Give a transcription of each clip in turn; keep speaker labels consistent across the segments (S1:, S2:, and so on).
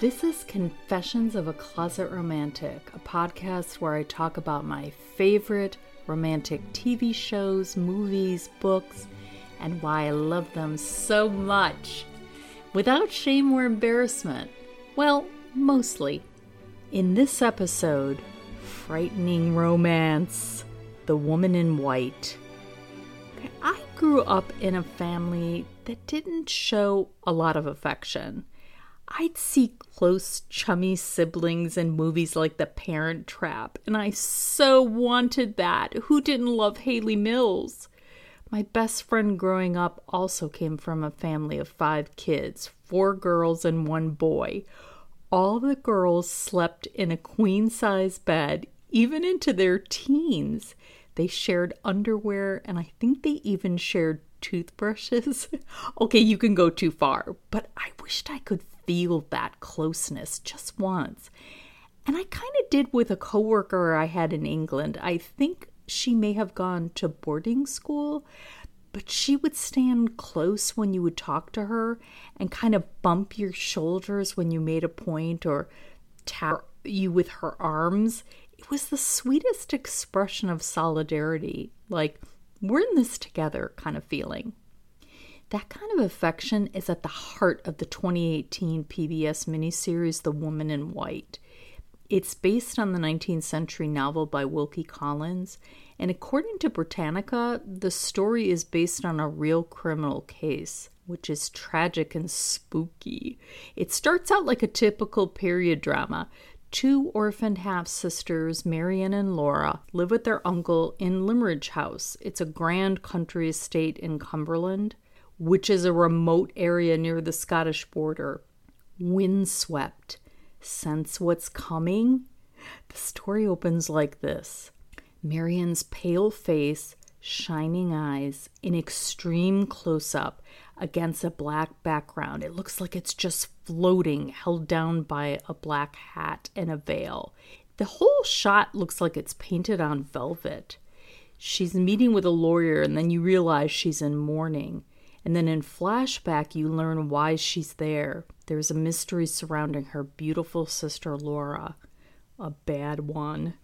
S1: This is Confessions of a Closet Romantic, a podcast where I talk about my favorite romantic TV shows, movies, books, and why I love them so much. Without shame or embarrassment. Well, mostly. In this episode, frightening romance The Woman in White. I grew up in a family that didn't show a lot of affection. I'd see close, chummy siblings in movies like The Parent Trap, and I so wanted that. Who didn't love Hayley Mills? My best friend growing up also came from a family of five kids four girls and one boy. All the girls slept in a queen size bed, even into their teens. They shared underwear, and I think they even shared toothbrushes. okay, you can go too far, but I wished I could feel that closeness just once. And I kind of did with a coworker I had in England. I think she may have gone to boarding school, but she would stand close when you would talk to her and kind of bump your shoulders when you made a point or tap you with her arms. It was the sweetest expression of solidarity, like, we're in this together kind of feeling. That kind of affection is at the heart of the 2018 PBS miniseries The Woman in White. It's based on the 19th century novel by Wilkie Collins, and according to Britannica, the story is based on a real criminal case, which is tragic and spooky. It starts out like a typical period drama. Two orphaned half sisters, Marian and Laura, live with their uncle in Limmeridge House. It's a grand country estate in Cumberland which is a remote area near the Scottish border. Windswept. Sense what's coming? The story opens like this Marian's pale face, shining eyes, in extreme close up against a black background. It looks like it's just floating, held down by a black hat and a veil. The whole shot looks like it's painted on velvet. She's meeting with a lawyer, and then you realize she's in mourning. And then in flashback, you learn why she's there. There's a mystery surrounding her beautiful sister Laura, a bad one.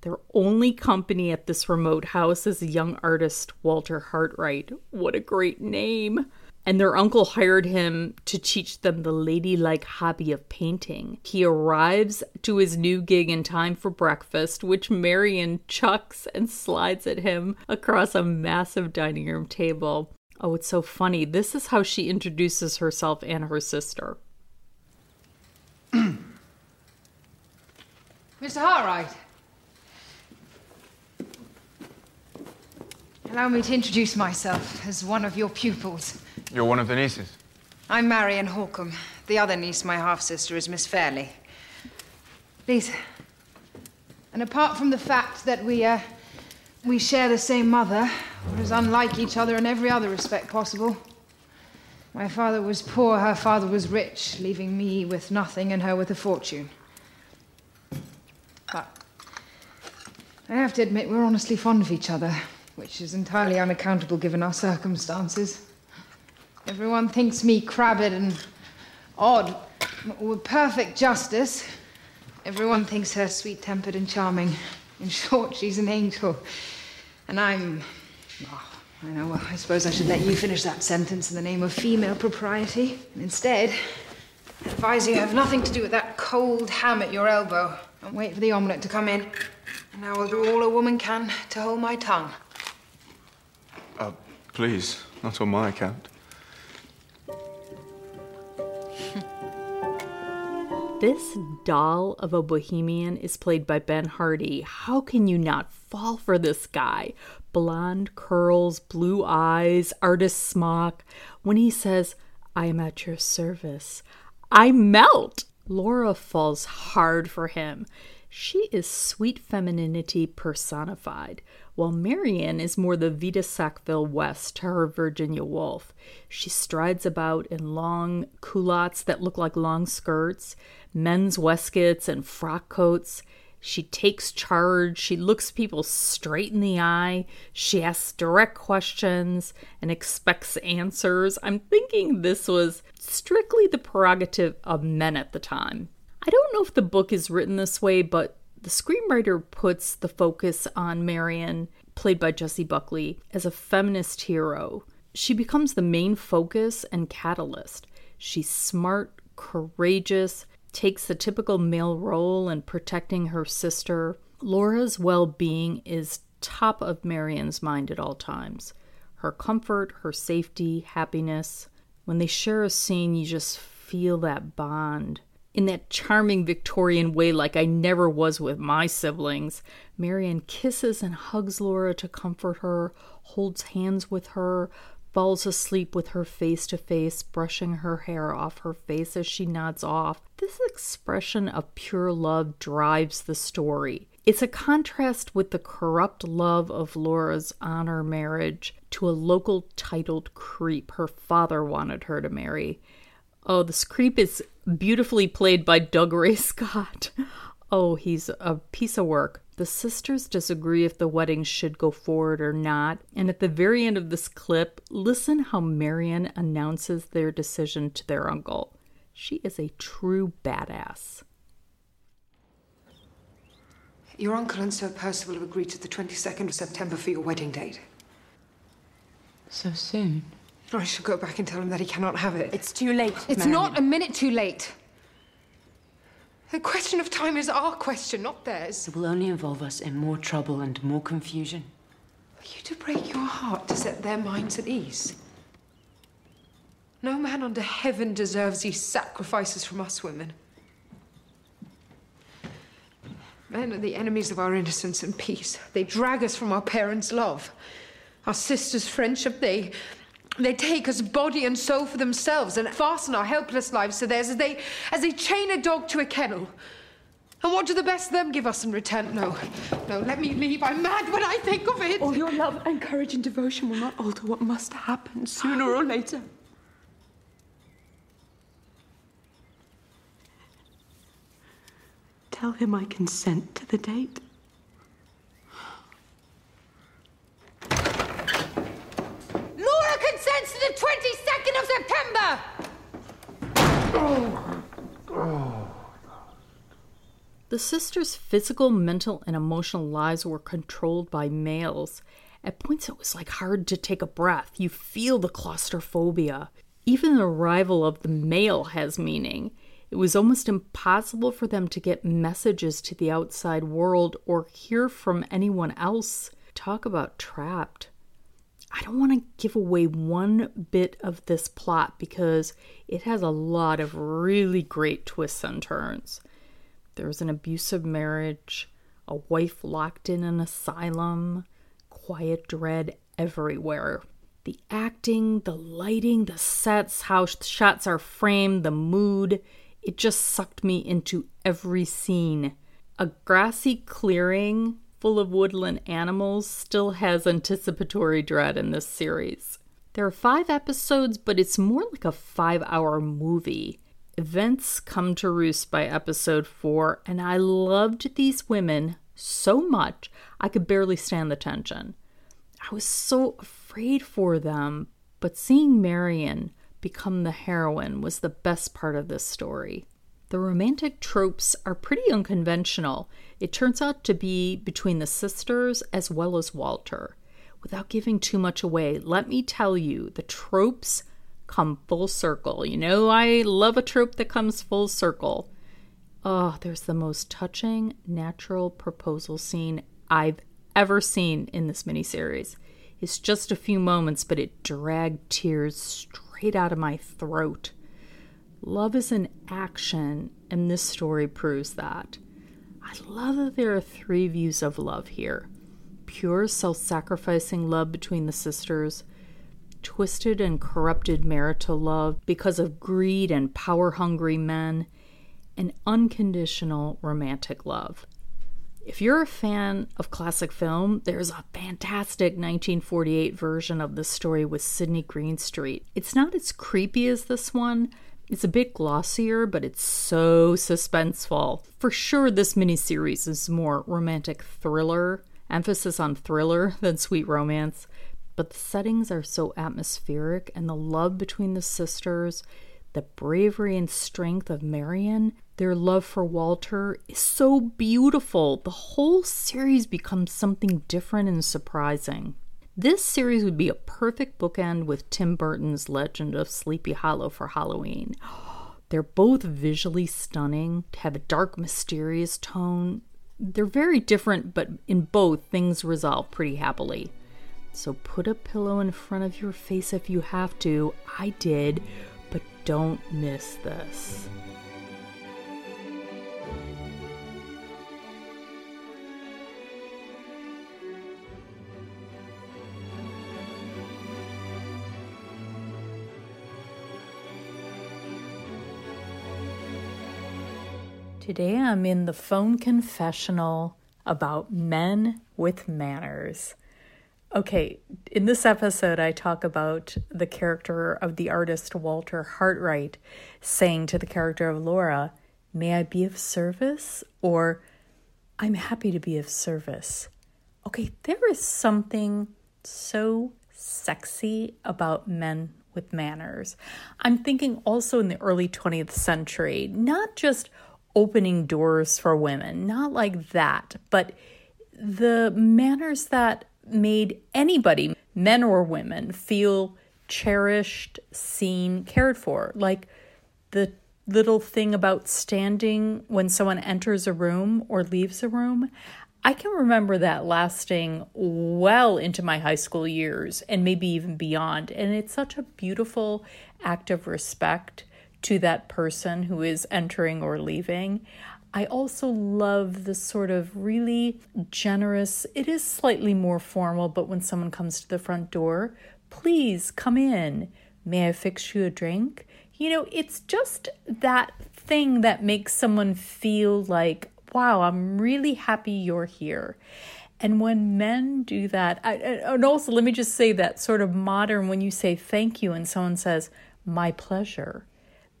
S1: Their only company at this remote house is a young artist, Walter Hartright. What a great name! And their uncle hired him to teach them the ladylike hobby of painting. He arrives to his new gig in time for breakfast, which Marian chucks and slides at him across a massive dining room table. Oh, it's so funny. This is how she introduces herself and her sister.
S2: Mr. Hartright. Allow me to introduce myself as one of your pupils.
S3: You're one of the nieces?
S2: I'm Marian Halcombe. The other niece, my half sister, is Miss Fairlie. Please. And apart from the fact that we, uh, we share the same mother, we're as unlike each other in every other respect possible. My father was poor, her father was rich, leaving me with nothing and her with a fortune. But I have to admit, we're honestly fond of each other, which is entirely unaccountable given our circumstances. Everyone thinks me crabbed and odd, with perfect justice. Everyone thinks her sweet tempered and charming. In short, she's an angel. And I'm Oh, I know. Well, I suppose I should let you finish that sentence in the name of female propriety. And instead, I advise you have nothing to do with that cold ham at your elbow. And wait for the omelette to come in. And I will do all a woman can to hold my tongue.
S3: Uh, please, not on my account.
S1: This doll of a bohemian is played by Ben Hardy. How can you not fall for this guy? Blonde curls, blue eyes, artist smock. When he says, I am at your service, I melt. Laura falls hard for him. She is sweet femininity personified, while Marian is more the Vita Sackville West to her Virginia Woolf. She strides about in long culottes that look like long skirts, men's waistcoats, and frock coats. She takes charge. She looks people straight in the eye. She asks direct questions and expects answers. I'm thinking this was strictly the prerogative of men at the time. I don't know if the book is written this way, but the screenwriter puts the focus on Marian, played by Jessie Buckley, as a feminist hero. She becomes the main focus and catalyst. She's smart, courageous, takes the typical male role in protecting her sister. Laura's well being is top of Marian's mind at all times. Her comfort, her safety, happiness. When they share a scene, you just feel that bond. In that charming Victorian way, like I never was with my siblings, Marian kisses and hugs Laura to comfort her, holds hands with her, falls asleep with her face to face, brushing her hair off her face as she nods off. This expression of pure love drives the story. It's a contrast with the corrupt love of Laura's honor marriage to a local titled creep her father wanted her to marry. Oh, this creep is beautifully played by Dougray Scott. Oh, he's a piece of work. The sisters disagree if the wedding should go forward or not, and at the very end of this clip, listen how Marian announces their decision to their uncle. She is a true badass.
S4: Your uncle and Sir Percival have agreed to the 22nd of September for your wedding date.
S5: So soon?
S4: I shall go back and tell him that he cannot have it.
S5: It's too late.
S2: It's
S5: Marian.
S2: not a minute too late.
S4: The question of time is our question, not theirs.
S5: It will only involve us in more trouble and more confusion.
S4: Are you to break your heart to set their minds at ease? No man under heaven deserves these sacrifices from us women. Men are the enemies of our innocence and peace. They drag us from our parents' love, our sisters' friendship. They they take us body and soul for themselves and fasten our helpless lives to theirs as they, as they chain a dog to a kennel. And what do the best of them give us in return? No, no, let me leave. I'm mad when I think of it.
S5: All your love and courage and devotion will not alter what must happen sooner or later. Tell him I consent to the date.
S2: To the 22nd of
S1: September! The sisters' physical, mental, and emotional lives were controlled by males. At points, it was like hard to take a breath. You feel the claustrophobia. Even the arrival of the mail has meaning. It was almost impossible for them to get messages to the outside world or hear from anyone else. Talk about trapped. I don't want to give away one bit of this plot because it has a lot of really great twists and turns. There's an abusive marriage, a wife locked in an asylum, quiet dread everywhere. The acting, the lighting, the sets, how shots are framed, the mood, it just sucked me into every scene. A grassy clearing full of woodland animals still has anticipatory dread in this series. There are five episodes, but it's more like a five hour movie. Events come to roost by episode four, and I loved these women so much I could barely stand the tension. I was so afraid for them, but seeing Marian become the heroine was the best part of this story. The romantic tropes are pretty unconventional. It turns out to be between the sisters as well as Walter. Without giving too much away, let me tell you the tropes come full circle. You know, I love a trope that comes full circle. Oh, there's the most touching natural proposal scene I've ever seen in this miniseries. It's just a few moments, but it dragged tears straight out of my throat. Love is an action, and this story proves that. I love that there are three views of love here pure self sacrificing love between the sisters, twisted and corrupted marital love because of greed and power hungry men, and unconditional romantic love. If you're a fan of classic film, there's a fantastic 1948 version of this story with Sidney Greenstreet. It's not as creepy as this one, It's a bit glossier, but it's so suspenseful. For sure, this miniseries is more romantic thriller, emphasis on thriller than sweet romance, but the settings are so atmospheric and the love between the sisters, the bravery and strength of Marian, their love for Walter is so beautiful. The whole series becomes something different and surprising. This series would be a perfect bookend with Tim Burton's Legend of Sleepy Hollow for Halloween. They're both visually stunning, have a dark, mysterious tone. They're very different, but in both, things resolve pretty happily. So put a pillow in front of your face if you have to. I did, but don't miss this. Today I'm in the phone confessional about men with manners. Okay, in this episode, I talk about the character of the artist Walter Hartright saying to the character of Laura, May I be of service? Or I'm happy to be of service. Okay, there is something so sexy about men with manners. I'm thinking also in the early 20th century, not just opening doors for women, not like that, but the manners that made anybody, men or women, feel cherished, seen, cared for. Like the little thing about standing when someone enters a room or leaves a room. I can remember that lasting well into my high school years and maybe even beyond. And it's such a beautiful act of respect to that person who is entering or leaving. I also love the sort of really generous, it is slightly more formal, but when someone comes to the front door, please come in. May I fix you a drink? You know, it's just that thing that makes someone feel like, wow, I'm really happy you're here. And when men do that, I, and also let me just say that sort of modern, when you say thank you and someone says, my pleasure,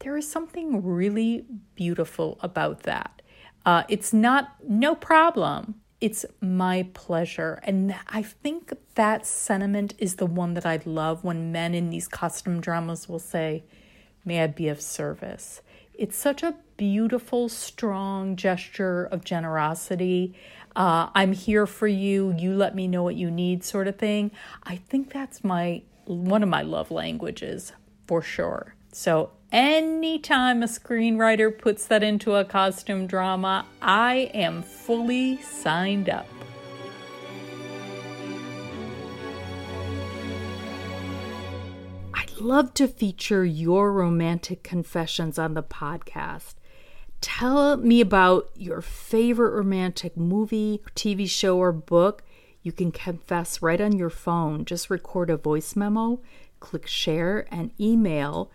S1: there is something really beautiful about that. Uh, it's not no problem. It's my pleasure. And I think that sentiment is the one that I love when men in these costume dramas will say, May I be of service. It's such a beautiful, strong gesture of generosity. Uh, I'm here for you. You let me know what you need, sort of thing. I think that's my one of my love languages for sure. So anytime a screenwriter puts that into a costume drama, I am fully signed up. I'd love to feature your romantic confessions on the podcast. Tell me about your favorite romantic movie, TV show, or book. You can confess right on your phone. Just record a voice memo, click share, and email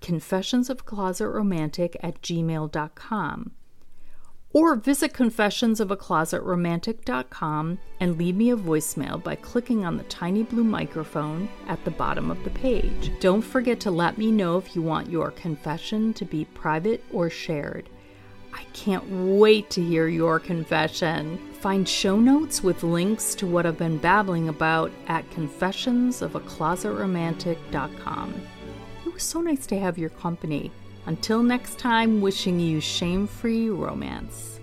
S1: confessionsofclosetromantic at gmail.com. Or visit confessionsofaclosetromantic.com and leave me a voicemail by clicking on the tiny blue microphone at the bottom of the page. Don't forget to let me know if you want your confession to be private or shared. I can't wait to hear your confession. Find show notes with links to what I've been babbling about at confessionsofaclosetromantic.com so nice to have your company. Until next time, wishing you shame free romance.